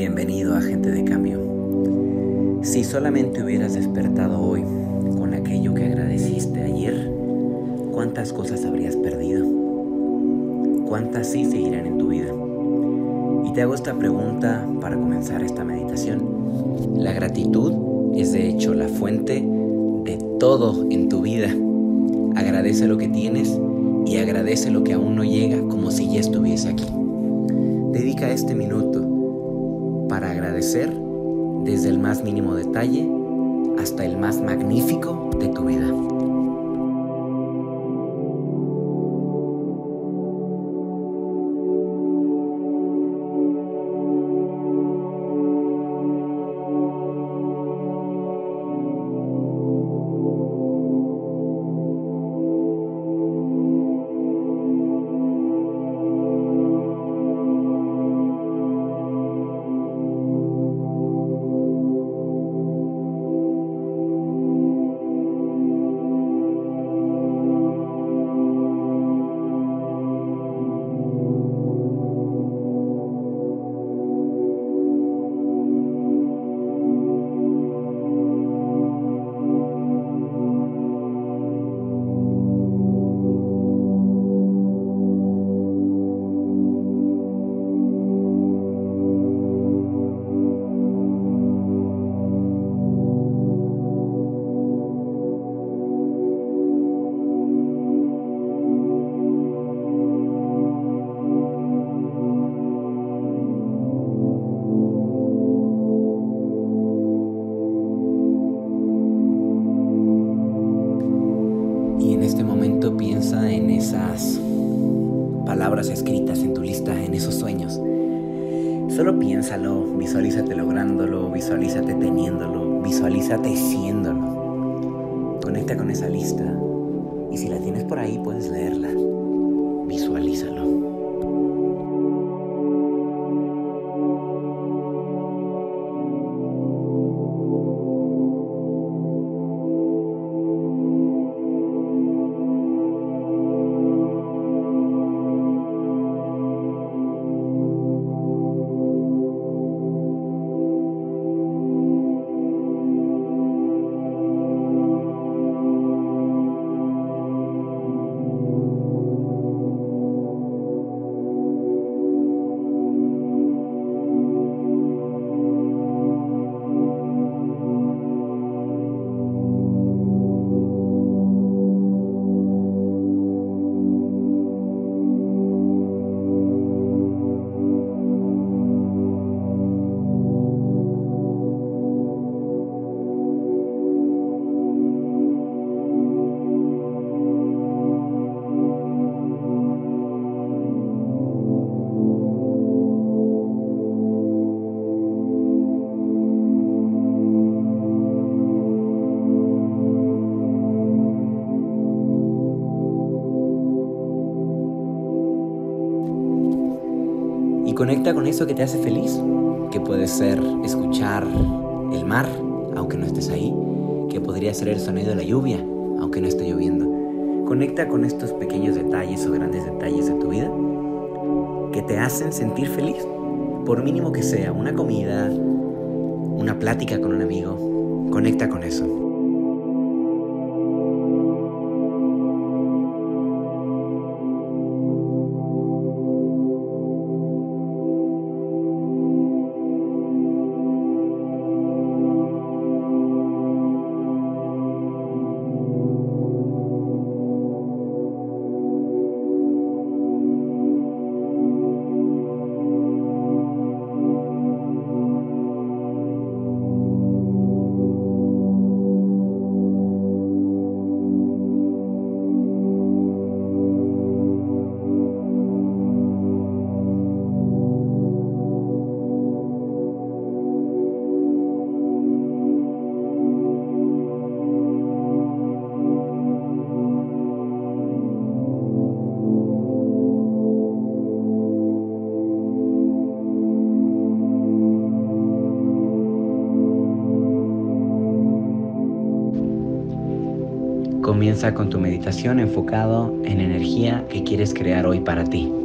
Bienvenido a Gente de Cambio. Si solamente hubieras despertado hoy con aquello que agradeciste ayer, ¿cuántas cosas habrías perdido? ¿Cuántas sí seguirán en tu vida? Y te hago esta pregunta para comenzar esta meditación. La gratitud es de hecho la fuente de todo en tu vida. Agradece lo que tienes y agradece lo que aún no llega como si ya estuviese aquí. Dedica este minuto para agradecer desde el más mínimo detalle hasta el más magnífico de tu vida. Palabras escritas en tu lista, en esos sueños. Solo piénsalo, visualízate lográndolo, visualízate teniéndolo, visualízate siéndolo. Conecta con esa lista y si la tienes por ahí puedes leerla. Conecta con eso que te hace feliz, que puede ser escuchar el mar, aunque no estés ahí, que podría ser el sonido de la lluvia, aunque no esté lloviendo. Conecta con estos pequeños detalles o grandes detalles de tu vida que te hacen sentir feliz, por mínimo que sea, una comida, una plática con un amigo. Conecta con eso. Comienza con tu meditación enfocado en energía que quieres crear hoy para ti.